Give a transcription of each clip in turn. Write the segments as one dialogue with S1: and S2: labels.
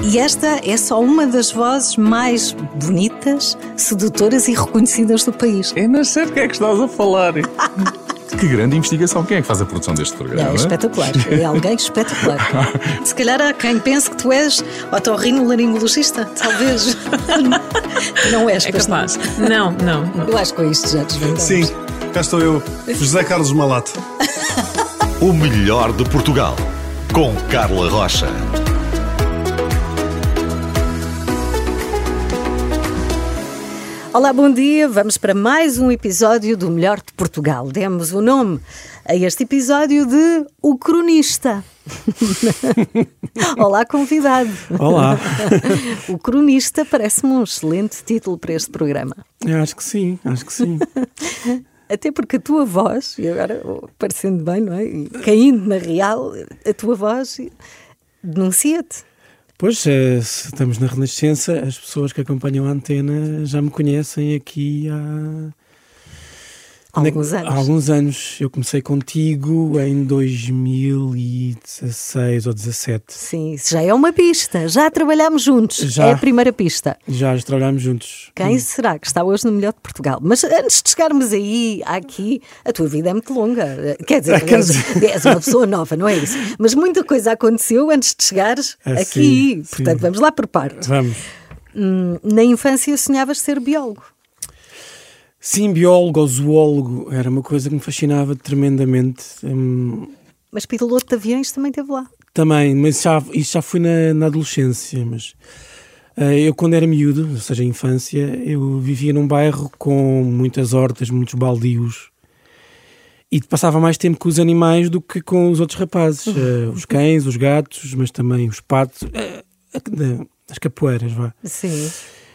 S1: E esta é só uma das vozes mais bonitas, sedutoras e reconhecidas do país.
S2: É, mas sei de que é que estás a falar. Que grande investigação. Quem é que faz a produção deste programa?
S1: É espetacular. É alguém espetacular. Se calhar há quem pense que tu és otorrinolaringologista, talvez. Não és,
S3: É capaz. Não, não.
S1: não. Eu acho que com isto já desvendamos.
S4: Sim, cá estou eu, José Carlos Malato.
S5: O melhor de Portugal. Com Carla Rocha.
S1: Olá, bom dia. Vamos para mais um episódio do Melhor de Portugal. Demos o nome a este episódio de O Cronista. Olá, convidado.
S6: Olá.
S1: o Cronista parece-me um excelente título para este programa.
S6: Eu acho que sim, acho que sim.
S1: Até porque a tua voz, e agora parecendo bem, não é? E caindo na real, a tua voz denuncia-te.
S6: Pois, se estamos na Renascença, as pessoas que acompanham a antena já me conhecem aqui há. Quando é
S1: Alguns anos.
S6: Há alguns anos. Eu comecei contigo em 2016 ou 17.
S1: Sim, isso já é uma pista. Já trabalhámos juntos.
S6: Já.
S1: É a primeira pista.
S6: Já trabalhámos juntos.
S1: Quem será que está hoje no melhor de Portugal? Mas antes de chegarmos aí, aqui, a tua vida é muito longa. Quer dizer,
S6: Quer
S1: és, és uma pessoa nova, não é isso? Mas muita coisa aconteceu antes de chegares
S6: Ah,
S1: aqui.
S6: sim,
S1: Portanto,
S6: sim.
S1: vamos lá por partes.
S6: Vamos.
S1: Hum, na infância sonhavas ser biólogo.
S6: Sim, biólogo ou zoólogo era uma coisa que me fascinava tremendamente. Hum,
S1: Mas piloto de aviões também teve lá.
S6: Também, mas já, isso já foi na, na adolescência. Mas eh, eu, quando era miúdo, ou seja, infância, eu vivia num bairro com muitas hortas, muitos baldios. E passava mais tempo com os animais do que com os outros rapazes. Eh, os cães, os gatos, mas também os patos. a- as capoeiras, vá.
S1: Sim.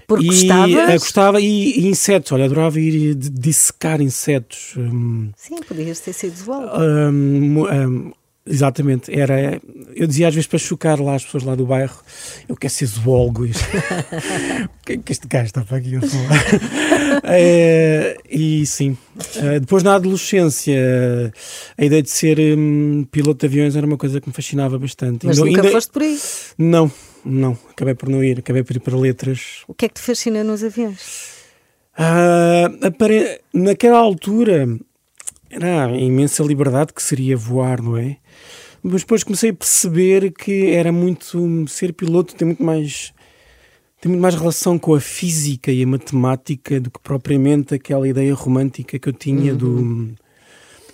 S1: Porque
S6: e,
S1: gostavas.
S6: eh, gostava e, e insetos, olha, adorava ir dissecar insetos. hum,
S1: Sim, podias ter sido zoólogo.
S6: Hum, hum, exatamente, era. Eu dizia às vezes para chocar lá as pessoas lá do bairro, eu quero ser zoólogo. O que é que este gajo está para aqui a falar? Eh, e sim, Eh, depois na adolescência, a ideia de ser hum, piloto de aviões era uma coisa que me fascinava bastante.
S1: Mas
S6: Ainda-
S1: nunca
S6: ainda-
S1: foste por aí.
S6: Não, não, acabei por não ir, acabei por ir para letras.
S1: O que é que te fascina nos aviões?
S6: Ah, apare- Naquela altura era a imensa liberdade que seria voar, não é? Mas depois comecei a perceber que era muito. Ser piloto tem muito mais. Tem muito mais relação com a física e a matemática do que propriamente aquela ideia romântica que eu tinha do,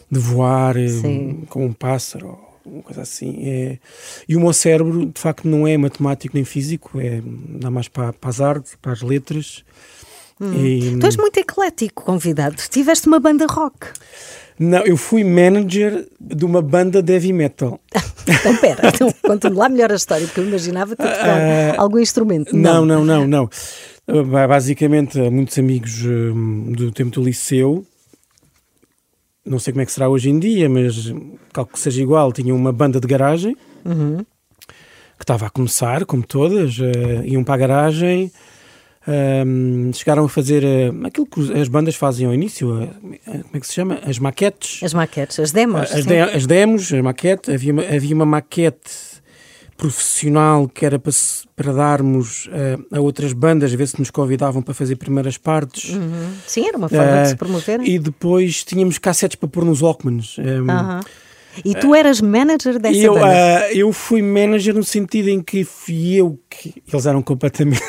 S6: de voar
S1: Sim.
S6: com um pássaro uma coisa assim. É, e o meu cérebro, de facto, não é matemático nem físico, é, dá mais para, para as artes, para as letras. E-
S1: Tu és muito eclético, convidado. Tiveste uma banda rock.
S6: Não, eu fui manager de uma banda de heavy metal.
S1: Então, pera, então, conta-me lá melhor a história, porque eu imaginava ter tocar algum instrumento.
S6: Não, não, não, não. Uh, ba- Basicamente, muitos amigos um, do tempo do liceu, não sei como é que será hoje em dia, mas calculo que seja igual, tinham uma banda de garagem que estava a começar, como todas, uh, iam para a garagem. um, chegaram a fazer uh, aquilo que as bandas fazem ao início, uh, como é que se chama? As maquetes.
S1: As maquetes, as demos.
S6: As, de- as demos, a maquete, havia, uma- havia uma maquete profissional que era para, se- para darmos eh, a outras bandas, a ver se nos convidavam para fazer primeiras partes.
S1: Uhum. Sim, era uma forma de se
S6: Eh,
S1: promoverem.
S6: E depois tínhamos cassetes para pôr nos Walkmans. Um,
S1: Aham. E tu eras manager dessa
S6: eu,
S1: banda?
S6: ah, eu fui manager no sentido em que fui eu que. Eles eram completamente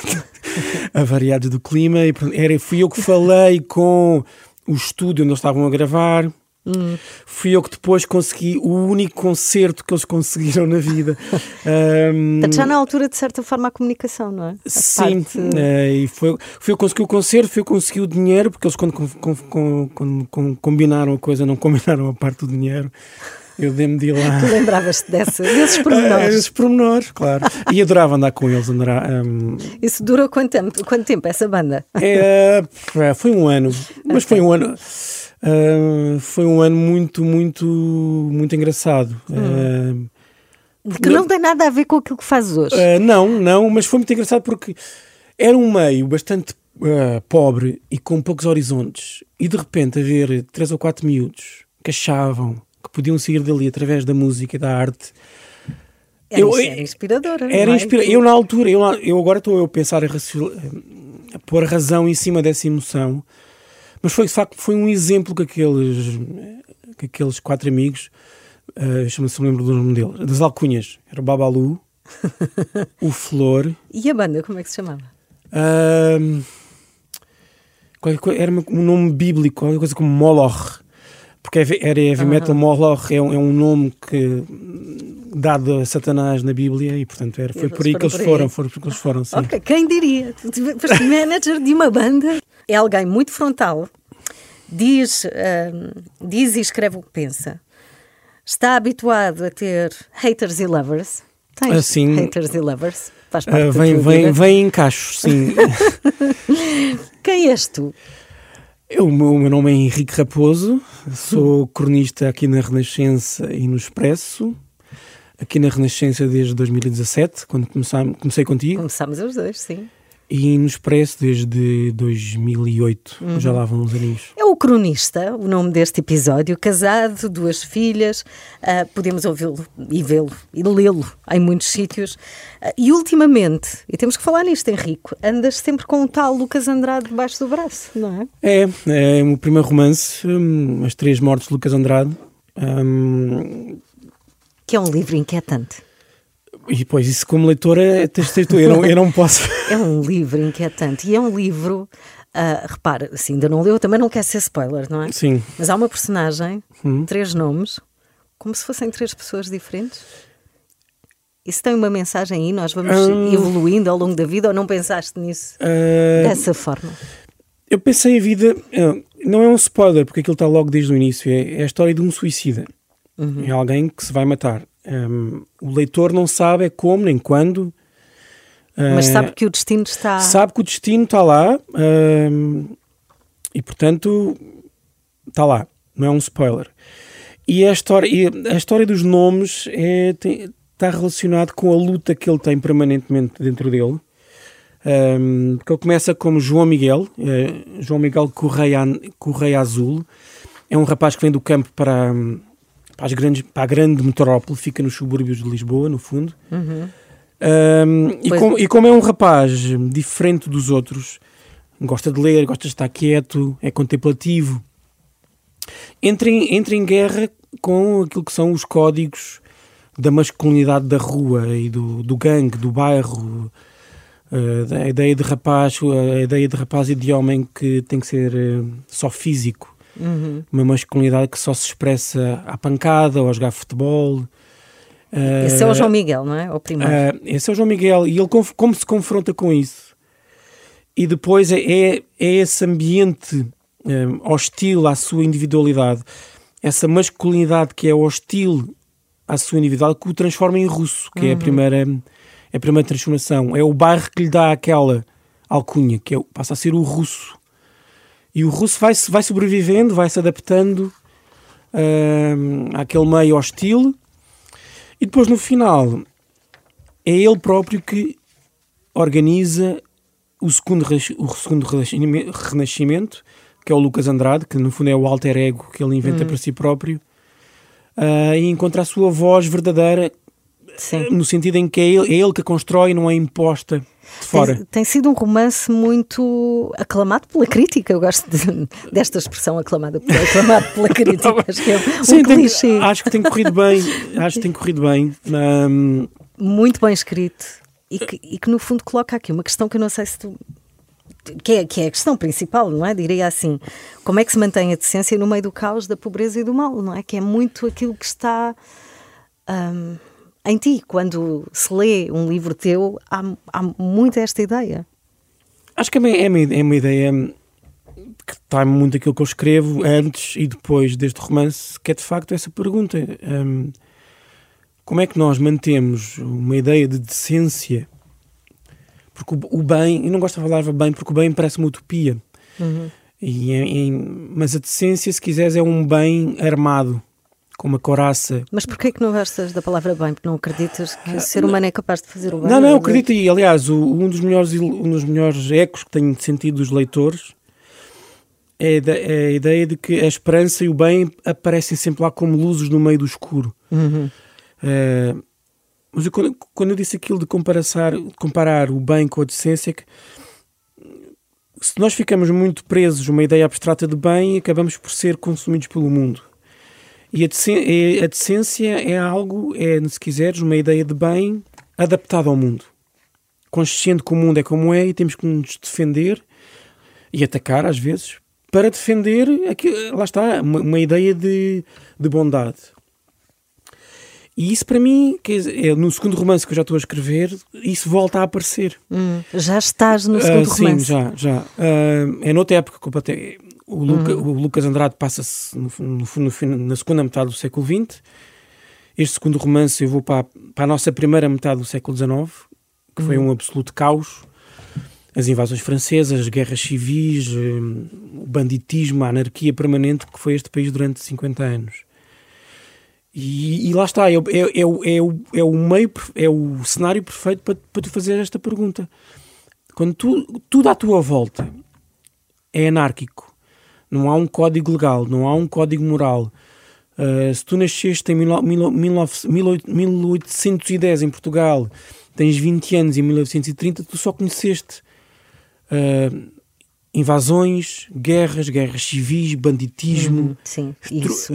S6: avariados do clima, e era, fui eu que falei com o estúdio onde eles estavam a gravar.
S1: Hum.
S6: Fui eu que depois consegui o único concerto que eles conseguiram na vida. Ahm,
S1: Portanto, já na altura, de certa forma, a comunicação, não é? A
S6: Sim,
S1: parte-
S6: eh, e foi, foi eu que consegui o concerto, foi eu que consegui o dinheiro, porque eles quando, com- com- com- combinaram a coisa não combinaram a parte do dinheiro. Eu dei-me de ir lá.
S1: Tu lembravas-te desses pormenores.
S6: esses pormenores, claro. E adorava andar com eles. Andar, um,
S1: Isso durou quanto tempo, quanto tempo essa banda?
S6: é, pá, foi um ano, mas foi um ano. Ah, foi um ano muito, muito, muito engraçado.
S1: Hum.
S6: Ah,
S1: Que não tem nada a ver com aquilo que fazes hoje.
S6: ah, não, não, mas foi muito engraçado porque era um meio bastante pobre e com poucos horizontes. E de repente haver três ou quatro miúdos que achavam que podiam sair dali através da música e da arte
S1: Era,
S6: Eu-
S1: era inspiradora.
S6: Era
S1: não é?
S6: inspira... Eu na altura, eu, eu agora estou eu a pensar a, a pôr a razão em cima dessa emoção, mas foi de facto foi um exemplo que aqueles, que aqueles quatro amigos, uh, chama-se, lembro do nome dele, das alcunhas, era o Babalu, o Flor,
S1: E a banda, como é que se chamava?
S6: coi- era um nome bíblico, qualquer coisa como Moloch, porque heavy- era heavy metal, Moloch é, um- é um nome que dado a Satanás na Bíblia e portanto era, foi por aí que
S1: foram
S6: eles
S1: por
S6: foram, foram porque eles foram, sim.
S1: Ok, quem diria? Foste manager de uma banda. É alguém muito frontal, diz, diz e escreve o que pensa. Está habituado a ter haters e lovers. Tens
S6: Assim,
S1: haters e lovers. Faz parte
S6: Ah, vem,
S1: tua
S6: vem,
S1: vida.
S6: vem em cachos, sim.
S1: Quem és tu?
S6: Eu, o meu nome é Henrique Raposo, sou cronista aqui na Renascença e no Expresso. Aqui na Renascença desde 2017, quando comecei, comecei contigo,
S1: Começámos os dois, sim.
S6: e no Expresso desde 2008,
S1: Uhum.
S6: já lá vão uns aninhos.
S1: É o cronista, o nome deste episódio, casado, duas filhas, ah, podemos ouvi-lo e vê-lo e lê-lo em muitos sítios. Ah, e ultimamente, e temos que falar nisto, Henrico, andas sempre com o tal Lucas Andrade debaixo do braço, não é?
S6: É, é o meu primeiro romance, hum, As Três Mortes de Lucas Andrade. Hum,
S1: Que é um livro inquietante.
S6: e depois, isso como leitora, tu. Eu não, eu não posso.
S1: É um livro inquietante e é um livro. ah, repara, se ainda não leu, também não quer ser spoiler, não é?
S6: Sim.
S1: Mas há uma personagem,
S6: Hum.
S1: três nomes, como se fossem três pessoas diferentes. Isso tem uma mensagem aí, nós vamos
S6: Hum.
S1: evoluindo ao longo da vida ou não pensaste nisso
S6: Ah,
S1: dessa forma?
S6: Eu pensei a vida, eh, não é um spoiler, porque aquilo está logo desde o início, é, é a história de um suicida. É alguém que se vai matar. Um, o leitor não sabe é como nem quando.
S1: Mas
S6: Eh,
S1: sabe que o destino está.
S6: sabe que o destino está lá um, e, portanto, está lá. Não é um spoiler. E a história, e a história dos nomes é, está relacionado com a luta que ele tem permanentemente dentro dele. Um, porque ele começa como João Miguel, eh, João Miguel Correia, Correia Azul. É um rapaz que vem do campo para, hum, para, as grandes, para a grande metrópole, fica nos subúrbios de Lisboa, no fundo.
S1: Uhum.
S6: Um, e, como, e como é um rapaz diferente dos outros, gosta de ler, gosta de estar quieto, é contemplativo, entra em, entra em guerra com aquilo que são os códigos da masculinidade da rua e do, do gangue, do bairro, eh, da ideia de rapaz, a ideia de rapaz e de homem que tem que ser eh, só físico,
S1: Uhum.
S6: uma masculinidade que só se expressa à pancada ou a jogar futebol.
S1: Esse é o
S6: Eh,
S1: João Miguel, não é? O primeiro.
S6: ah, esse é o João Miguel e ele como se confronta com isso e depois é, é, é esse ambiente hum, hostil à sua individualidade essa masculinidade que é hostil à sua individualidade que o transforma em russo que é a primeira é a primeira transformação é o bairro que lhe dá aquela alcunha que é, passa a ser o russo e o russo vai, vai sobrevivendo vai se adaptando hum, àquele meio hostil. E depois no final é ele próprio que organiza o segundo, o segundo renascimento, que é o Lucas Andrade, que no fundo é o alter ego que ele inventa para si próprio, ah, e encontra a sua voz verdadeira,
S1: Sim.
S6: no sentido em que é ele, é ele que a constrói, não é imposta de fora.
S1: Tem, tem sido um romance muito aclamado pela crítica. Eu gosto de- desta expressão aclamada, aclamado pela crítica. Acho que é um
S6: Sim, tem- acho que tem corrido bem, acho que tem corrido bem. Ahm,
S1: muito bem escrito e que, e que, no fundo coloca aqui uma questão que eu não sei se tu. Que é, que é a questão principal, não é? Diria assim: como é que se mantém a decência no meio do caos da pobreza e do mal, não é? Que é muito aquilo que está hum, em ti. Quando se lê um livro teu, há, há muito esta ideia.
S6: Acho que é uma, é uma, é ideia que está muito aquilo que eu escrevo antes e depois deste romance, que é de facto essa pergunta. hum, como é que nós mantemos uma ideia de decência? Porque o, o bem, eu não gosto da palavra bem, porque o bem parece uma utopia. E é- é- mas a decência, se quiseres, é um bem armado, com uma coraça.
S1: Mas porquê que não gostas da palavra bem? Porque não acreditas que o ser humano é capaz de fazer o bem?
S6: Não, não, acredito. E, aliás, o- um, dos melhores, um dos melhores ecos que tenho sentido dos leitores é, da- é a ideia de que a esperança e o bem aparecem sempre lá como luzes no meio do escuro.
S1: Uhum.
S6: Eh, Mas eu, quando, quando eu disse aquilo de comparar, comparar o bem com a decência, é que se nós ficamos muito presos a uma ideia abstrata de bem, acabamos por ser consumidos pelo mundo. E a decência, a decência é algo, é, se quiseres, uma ideia de bem adaptada ao mundo. Consciente que o mundo é como é e temos que nos defender e atacar, às vezes, para defender, aqui, lá está, uma, uma ideia de, de bondade. E isso para mim, é, no segundo romance que eu já estou a escrever, isso volta a aparecer.
S1: Hum, já estás no segundo
S6: uh, sim,
S1: romance?
S6: Sim, já, já. Uh, é noutra época que o, Luca, uhum. o Lucas Andrade passa-se no, no, na segunda metade do século XX. Este segundo romance eu vou para, para a nossa primeira metade do século XIX, que uhum. foi um absoluto caos. As invasões francesas, as guerras civis, hum, o banditismo, a anarquia permanente que foi este país durante 50 anos. E, e, lá está, é, é, é, é, o, é o meio, é o cenário perfeito para, para tu fazer esta pergunta. Quando tu, tudo à tua volta é anárquico, não há um código legal, não há um código moral. Uh, se tu nasceste em 1810 em Portugal, tens 20 anos em 1930, tu só conheceste uh, invasões, guerras, guerras civis, banditismo.
S1: Uhum, sim, isso.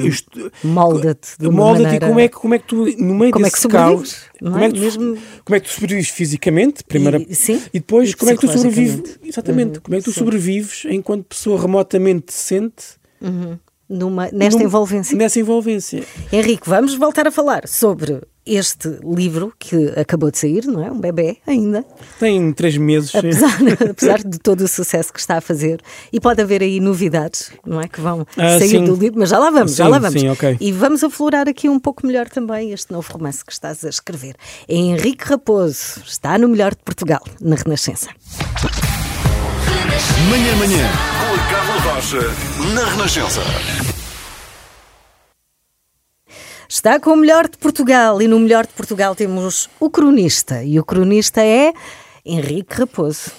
S1: Molda-te.
S6: Molda-te maneira... e como é, que, como é que tu, no meio
S1: como
S6: desse
S1: é caos,
S6: como, é? é que tu, Mesmo... como é que tu sobrevives fisicamente, primeira,
S1: e, sim,
S6: e depois
S1: e
S6: como é que tu sobrevives, exatamente, uhum, como é que tu sim. sobrevives enquanto pessoa remotamente decente
S1: uhum. Numa, nesta envolvência.
S6: Nessa envolvência.
S1: Henrique, vamos voltar a falar sobre este livro que acabou de sair, não é? Um bebê ainda.
S6: Tem três meses.
S1: Apesar, apesar de todo o sucesso que está a fazer. E pode haver aí novidades, não é? Que vão ah, sair sim. do livro, mas já lá vamos,
S6: sim,
S1: já lá vamos.
S6: Sim, okay.
S1: E vamos aflorar aqui um pouco melhor também este novo romance que estás a escrever. É Henrique Raposo, está no melhor de Portugal, na Renascença.
S5: Manhã, manhã, com Carla Rocha, na Renascença.
S1: Está com o melhor de Portugal e no melhor de Portugal temos o cronista e o cronista é Henrique Raposo.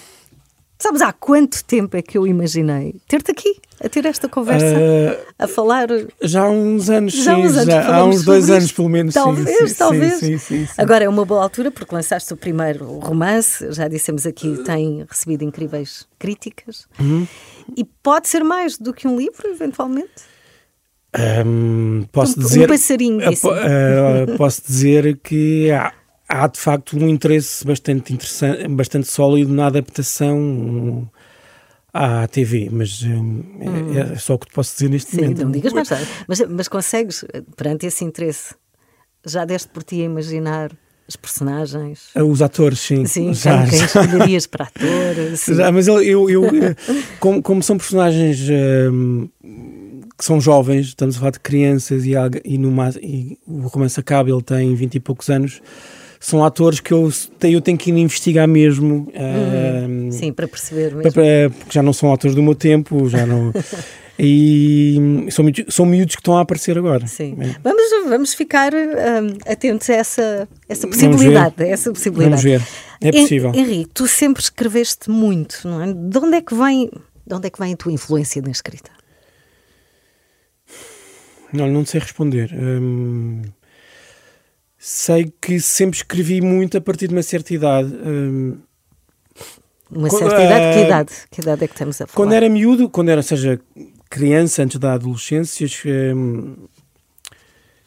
S1: Sabes há quanto tempo é que eu imaginei ter-te aqui a ter esta conversa, uh, a falar?
S6: Já há uns anos,
S1: já
S6: sim,
S1: uns anos
S6: já, há uns dois anos pelo menos.
S1: Talvez,
S6: sim,
S1: talvez.
S6: Sim, sim,
S1: Agora é uma boa altura porque lançaste o primeiro romance, já dissemos aqui, tem recebido incríveis críticas.
S6: Uhum.
S1: E pode ser mais do que um livro, eventualmente?
S6: Um, posso
S1: um,
S6: dizer,
S1: um passarinho.
S6: Uh, posso dizer que há, há, de facto um interesse bastante interessante, bastante sólido na adaptação à TV, mas hum. é, é, só o que te posso dizer neste
S1: Sim,
S6: momento.
S1: Não digas mais nada. Mas, mas consegues, perante esse interesse, já deste por ti a imaginar os personagens?
S6: Os atores, sim.
S1: Sim, já, quem, quem escolherias para ator? Sim.
S6: Já, mas eu, eu, eu como, como, são personagens. Hum, que são jovens, estamos a falar de crianças e, e, numa, e o romance acaba, ele tem 20 e poucos anos. São atores que eu, eu tenho que ir investigar mesmo.
S1: Uhum. Uh, Sim, para perceber mesmo.
S6: Para, porque já não são atores do meu tempo, já não. e são, são miúdos que estão a aparecer agora.
S1: Sim. É. Vamos, vamos ficar um, atentos a essa, essa possibilidade. Essa possibilidade.
S6: Vamos ver. É possível.
S1: Henrique, tu sempre escreveste muito, não é? De onde é que vem, de onde é que vem a tua influência na escrita?
S6: Não, não sei responder. Hum, sei que sempre escrevi muito a partir de uma certa idade. Hum,
S1: uma certa idade? Que ah, idade? Que idade é que estamos a falar?
S6: Quando era miúdo, quando era, seja, criança, antes da adolescência, hum,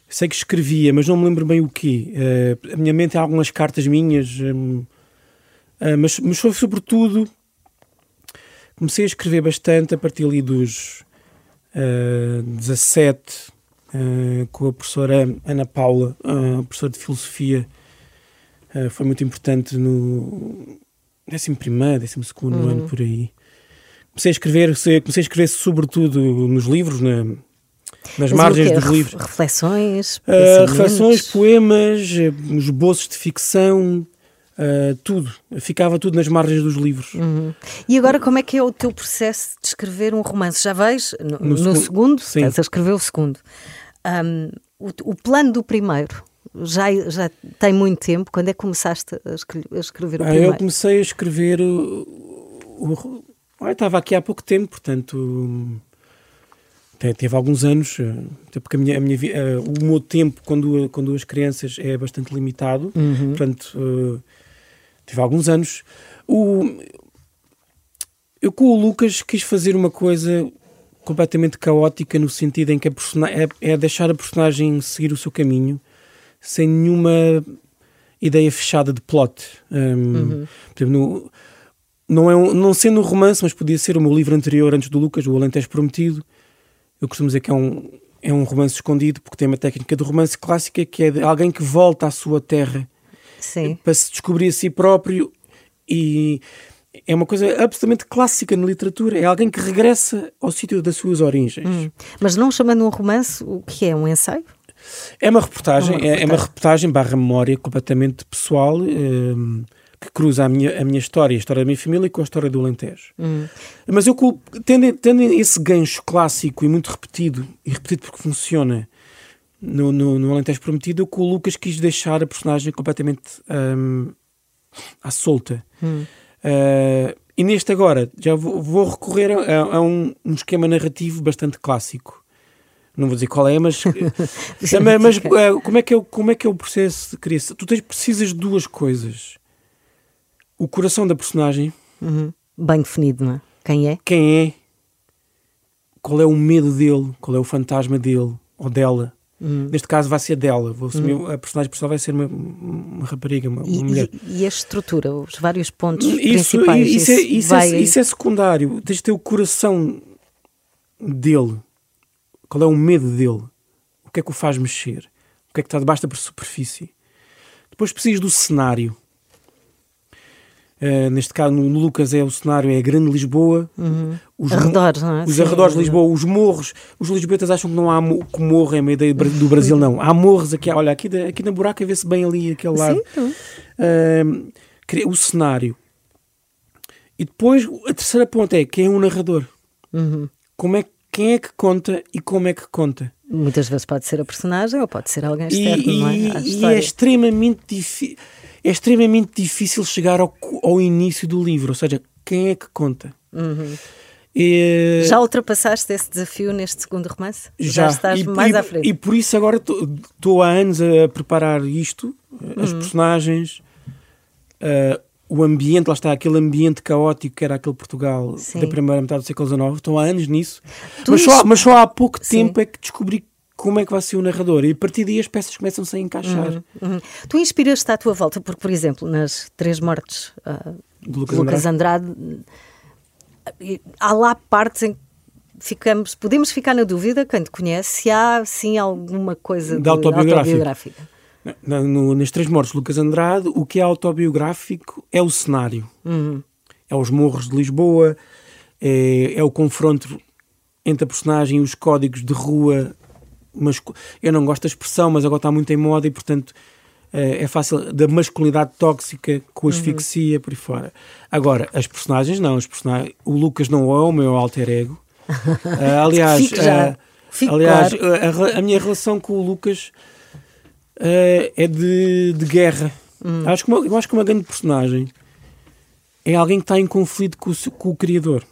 S6: sei que escrevia, mas não me lembro bem o quê. Uh, a minha mente há algumas cartas minhas, uh, mas, mas foi sobretudo. Comecei a escrever bastante a partir ali dos uh, 17, uh, com a professora Ana Paula, uh, professora de Filosofia. Uh, foi muito importante no 11 primeiro, 12 segundo uhum. ano, por aí. Comecei a escrever, comecei a escrever sobretudo nos livros, na, nas Mas margens dos livros.
S1: Reflexões,
S6: uh, reflexões, poemas, esboços de ficção, uh, tudo. Ficava tudo nas margens dos livros.
S1: Uhum. E agora como é que é o teu processo de escrever um romance? Já vais no, no, no segundo, segundo estás a escrever o segundo. Um, o, o, plano do primeiro já, já tem muito tempo. Quando é que começaste a, escrever, a escrever o ah, primeiro?
S6: Eu comecei a escrever. O, o, estava aqui há pouco tempo, portanto. Te- Teve alguns anos, eh, até porque a minha, a minha eh, o meu tempo com duas, com duas crianças é bastante limitado, portanto, eh, tive alguns anos. O, eu com o Lucas quis fazer uma coisa completamente caótica no sentido em que é, é deixar a personagem seguir o seu caminho sem nenhuma ideia fechada de plot. Um, por exemplo, no- não, é um- não sendo um romance, mas podia ser o meu livro anterior antes do Lucas, o Alentejo Prometido. Eu costumo dizer que é um, é um romance escondido porque tem uma técnica de romance clássica que é de alguém que volta à sua terra
S1: Sim.
S6: para se descobrir a si próprio e é uma coisa absolutamente clássica na literatura. É alguém que regressa ao sítio das suas origens.
S1: Mas não chamando um romance, o que é? Um ensaio?
S6: É uma reportagem,
S1: É uma
S6: é, é uma reportagem barra memória completamente pessoal hum, que cruza a minha, a minha história, a história da minha família com a história do Alentejo. Mas eu, tendo, tendo esse gancho clássico e muito repetido, e repetido porque funciona no, no, no Alentejo Prometido, eu com o Lucas quis deixar a personagem completamente hum, à solta. Uh, e neste agora, já vou, vou recorrer a, a um, um esquema narrativo bastante clássico. Não vou dizer qual é, mas, mas, mas, uh, como, é que é, o- como é que é o processo de criação? Tu tens, precisas de duas coisas. O coração da personagem,
S1: Uhum. Bem definido, não é? Quem é?
S6: quem é, qual é o medo dele, qual é o fantasma dele ou dela. Neste caso vai ser dela. Vou assumir, A personagem principal vai ser uma, uma rapariga, uma,
S1: E,
S6: mulher.
S1: e- e a estrutura, os vários pontos
S6: Isso,
S1: principais.
S6: isso, é, isso, é,
S1: vai-
S6: isso é secundário. Tens de ter o coração dele. Qual é o medo dele? O que é que o faz mexer? O que é que está debaixo da superfície? Depois precisas do cenário. Uh, neste caso, no Lucas, é o cenário é a Grande Lisboa, os, mo-
S1: Arredores, é?
S6: os
S1: Sim.
S6: arredores de Lisboa, os morros. Os lisboetas acham que não há mo- que morro, é uma ideia do Bra- do Brasil, não. Há morros aqui, olha, aqui, da- aqui na buraca vê-se bem ali, aquele lado.
S1: Sim,
S6: cria- o cenário. E depois a terceira ponta é quem é o narrador.
S1: Uhum.
S6: Como é, quem é que conta e como é que conta.
S1: Muitas vezes pode ser a personagem ou pode ser alguém
S6: E,
S1: externo, não é?
S6: e- e é extremamente difícil. É extremamente difícil chegar ao, ao início do livro, ou seja, quem é que conta. E-
S1: Já ultrapassaste esse desafio neste segundo romance?
S6: já,
S1: estás
S6: e,
S1: mais
S6: e-
S1: à frente.
S6: E por isso agora estou há anos a preparar isto, as
S1: Uhum.
S6: personagens, ah, o ambiente, lá está, aquele ambiente caótico que era aquele Portugal
S1: Sim.
S6: da primeira metade do século XIX. Estou há anos nisso, mas só, mas só há pouco
S1: Sim.
S6: tempo é que descobri como é que vai ser o narrador. E a partir daí as peças começam-se a encaixar.
S1: Uhum. Tu inspiras-te à tua volta, porque, por exemplo, nas Três Mortes ah,
S6: De Lucas
S1: Lucas, Andrade, eh, há lá partes em que ficamos, podemos ficar na dúvida, quem te conhece, se há sim alguma coisa
S6: De autobiográfico.
S1: autobiográfica.
S6: Na- no- nas Três Mortes de Lucas Andrade, o que é autobiográfico é o cenário.
S1: Uhum.
S6: É os morros de Lisboa, é, é o confronto entre a personagem e os códigos de rua. Mas eu não gosto da expressão, mas agora está muito em moda e, portanto, eh, é fácil. Da masculinidade tóxica com
S1: Uhum.
S6: asfixia por aí fora. Agora, as personagens não. As personagens, o Lucas não é o meu alter ego. Ah, aliás,
S1: já. Fique
S6: aliás
S1: claro.
S6: a, a- minha relação com o Lucas eh, é de, de guerra.
S1: Hum.
S6: Acho que uma, eu acho que uma grande personagem é alguém que está em conflito com o, com o criador.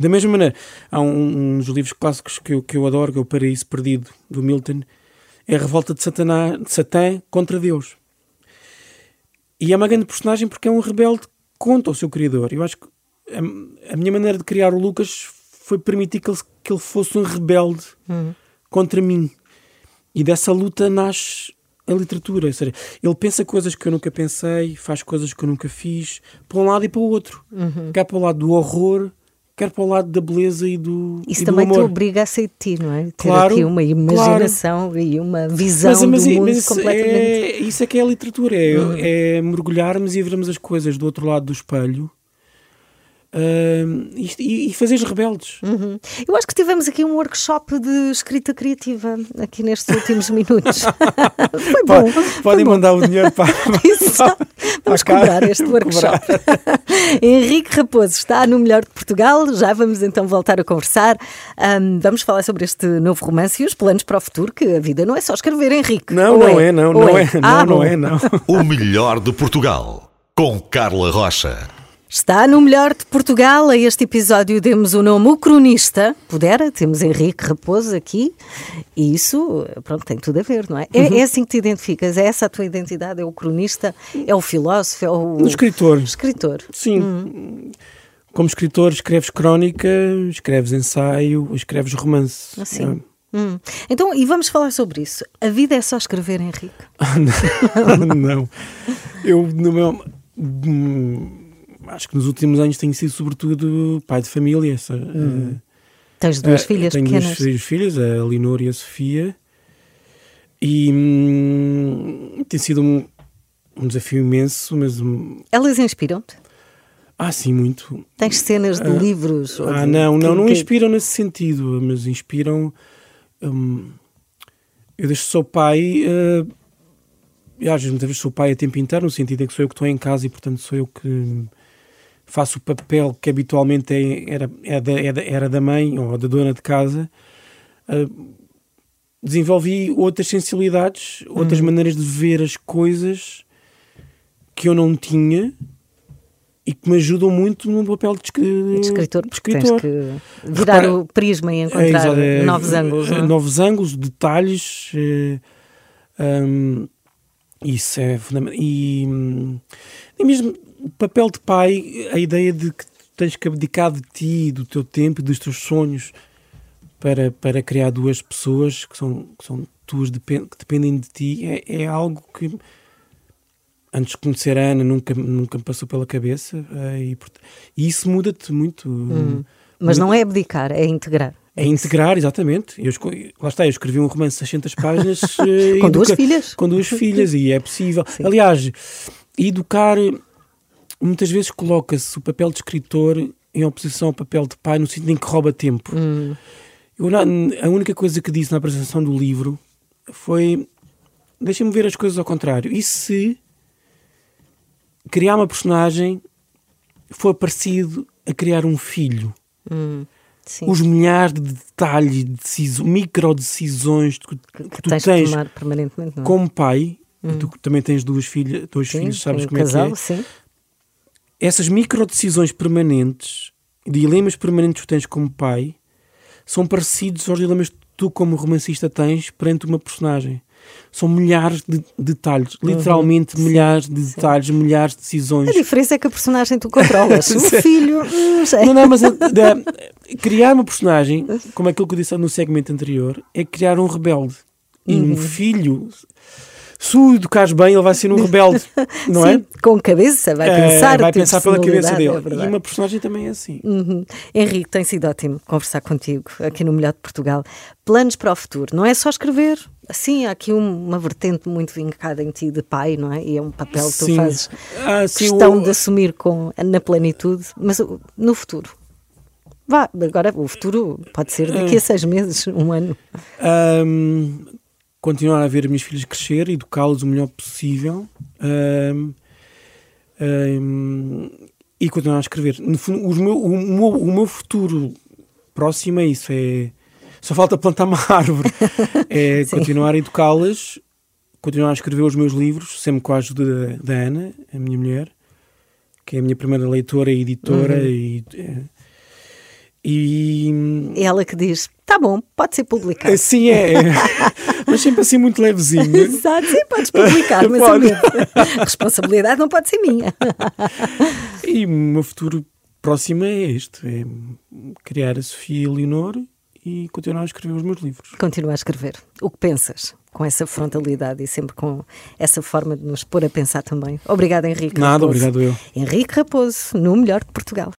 S6: Da mesma maneira, há um, um dos livros clássicos que eu, que eu adoro, que é o Paraíso Perdido, do Milton, é a revolta de, Satanás, de Satã contra Deus. E é uma grande personagem porque é um rebelde contra o seu criador. Eu acho que a, a minha maneira de criar o Lucas foi permitir que ele, que ele fosse um rebelde contra mim. E dessa luta nasce a literatura. Ou seja, ele pensa coisas que eu nunca pensei, faz coisas que eu nunca fiz, para um lado e para o outro. Quer para o lado do horror, quer para o lado da beleza e do,
S1: Isso
S6: e do
S1: também te
S6: amor.
S1: obriga a sair de ti, não é? Ter
S6: Claro,
S1: aqui uma imaginação e uma visão
S6: Mas, mas,
S1: do mundo
S6: mas isso,
S1: completamente. Uhum.
S6: é, isso é que é a literatura, é, é mergulharmos e vermos as coisas do outro lado do espelho ah, e, e, fazeres rebeldes.
S1: Uhum. Eu acho que tivemos aqui um workshop de escrita criativa aqui nestes últimos minutos. Foi bom.
S6: Po- Podem mandar o dinheiro para.
S1: Vamos
S6: para
S1: cobrar este workshop. Henrique Raposo está no Melhor de Portugal. Já vamos então voltar a conversar. Ahm, vamos falar sobre este novo romance e os planos para o futuro, que a vida não é só escrever, Henrique.
S6: Não, não é, não,
S1: Ou
S6: não é,
S1: Ah,
S6: não, não
S1: bom.
S6: é, não.
S5: O melhor de Portugal. Com Carla Rocha.
S1: Está no melhor de Portugal. A este episódio demos o nome O Cronista. Pudera, temos Henrique Raposo aqui. E isso, pronto, tem tudo a ver, não é? É,
S6: Uhum.
S1: é assim que te identificas? É essa a tua identidade? É o cronista? É o filósofo? É o...
S6: O escritor.
S1: escritor.
S6: Sim. Como escritor, escreves crónica, escreves ensaio, escreves romance.
S1: Assim. Hum. Então, e vamos falar sobre isso. A vida é só escrever, Henrique?
S6: Não. não. Eu, no meu. Hum, Acho que nos últimos anos tenho sido, sobretudo, pai de família. Essa, eh,
S1: Tens duas
S6: eh,
S1: filhas
S6: tenho
S1: pequenas.
S6: duas filhas, a Leonor e a Sofia. E hum, tem sido um, um desafio imenso, mas. hum,
S1: Elas inspiram-te?
S6: Ah, sim, muito.
S1: Tens cenas de
S6: Ah,
S1: livros? ou
S6: Ah,
S1: de-
S6: não, não, não inspiram nesse sentido, mas inspiram. hum, eu que sou pai, eh, e às vezes muitas vezes sou pai a tempo inteiro, no sentido em que sou eu que estou em casa e, portanto, sou eu que faço o papel que habitualmente é- era, era, da, era, era da mãe ou da dona de casa. eh, desenvolvi outras sensibilidades, outras maneiras de ver as coisas que eu não tinha e que me ajudam muito no papel de,
S1: de escritor,
S6: de escritor.
S1: tens que virar
S6: Repara-
S1: o prisma e
S6: É,
S1: encontrar
S6: exato, é,
S1: novos ângulos.
S6: é,
S1: não é?
S6: Novos ângulos, detalhes. é, hum, isso é fundamental. E, hum, e mesmo o papel de pai, a ideia de que tens que abdicar de ti, do teu tempo e dos teus sonhos para, para criar duas pessoas que são, que são tuas, depen- que dependem de ti, é, é algo que antes de conhecer a Ana nunca, nunca me passou pela cabeça eh, e, e isso muda-te muito.
S1: Hum. Mas não é abdicar, é integrar.
S6: É integrar, exatamente. Eu, lá está, eu escrevi um romance de 600 páginas eh,
S1: Com duas
S6: educa-
S1: filhas.
S6: Com duas filhas e é possível. Aliás, educar muitas vezes coloca-se o papel de escritor em oposição ao papel de pai no sentido em que rouba tempo.
S1: Hum.
S6: Eu, a única coisa que disse na apresentação do livro foi deixa-me ver as coisas ao contrário. E se criar uma personagem for parecido a criar um filho?
S1: Hum. Sim.
S6: os milhares de detalhes, decisões, micro decisões que, que
S1: que
S6: tu
S1: tens,
S6: tens,
S1: é?
S6: como pai, e tu também tens duas filhas, dois
S1: sim,
S6: filhos, sabes como
S1: casal,
S6: é que
S1: sim.
S6: Essas micro decisões permanentes, dilemas permanentes que tens como pai, são parecidos aos dilemas que tu, como romancista, tens perante uma personagem. São milhares de detalhes, literalmente milhares de detalhes, milhares de decisões.
S1: A diferença é que a personagem tu controlas. o
S6: Sim.
S1: filho, hum, não sei.
S6: Não, não, mas a- da- criar uma personagem, como aquilo que eu disse no segmento anterior, é criar um rebelde. E
S1: Uhum.
S6: um filho, se o educares bem, ele vai ser um rebelde, não
S1: Sim,
S6: é?
S1: com cabeça, vai
S6: É,
S1: pensar,
S6: vai
S1: ter
S6: pensar pela cabeça dele.
S1: é
S6: e uma personagem também é assim.
S1: Uhum. Henrique, tem sido ótimo conversar contigo aqui no Melhor de Portugal. Planos para o futuro, não é só escrever. Assim, há aqui um- uma vertente muito vincada em ti de pai, não é? E é um papel que tu
S6: Sim.
S1: fazes
S6: Ah, sim,
S1: questão
S6: o-
S1: de assumir com, na plenitude, mas no futuro. Vá, agora o futuro pode ser daqui
S6: É.
S1: a seis meses, um ano.
S6: Ahm, continuar a ver as minhas filhas crescer, educá-las o melhor possível ahm, ahm, e continuar a escrever. No fundo, os meu- o, meu, o meu futuro próximo é isso: é só falta plantar uma árvore. É
S1: Sim.
S6: continuar a educá-las, continuar a escrever os meus livros, sempre com a ajuda da, da Ana, a minha mulher, que é a minha primeira leitora e editora
S1: Uhum.
S6: e. eh, e
S1: É ela que diz: tá bom, pode ser publicado.
S6: Assim é, mas sempre assim muito levezinho.
S1: Exato, sim, podes publicar, mas
S6: Pode.
S1: a responsabilidade não pode ser minha.
S6: E o meu futuro próximo é este: é criar a Sofia e Leonor e continuar a escrever os meus livros.
S1: Continua a escrever. O que pensas? Com essa frontalidade e sempre com essa forma de nos pôr a pensar também. Obrigada, Henrique.
S6: Nada,
S1: Raposo.
S6: obrigado eu.
S1: Henrique Raposo, no Melhor de Portugal.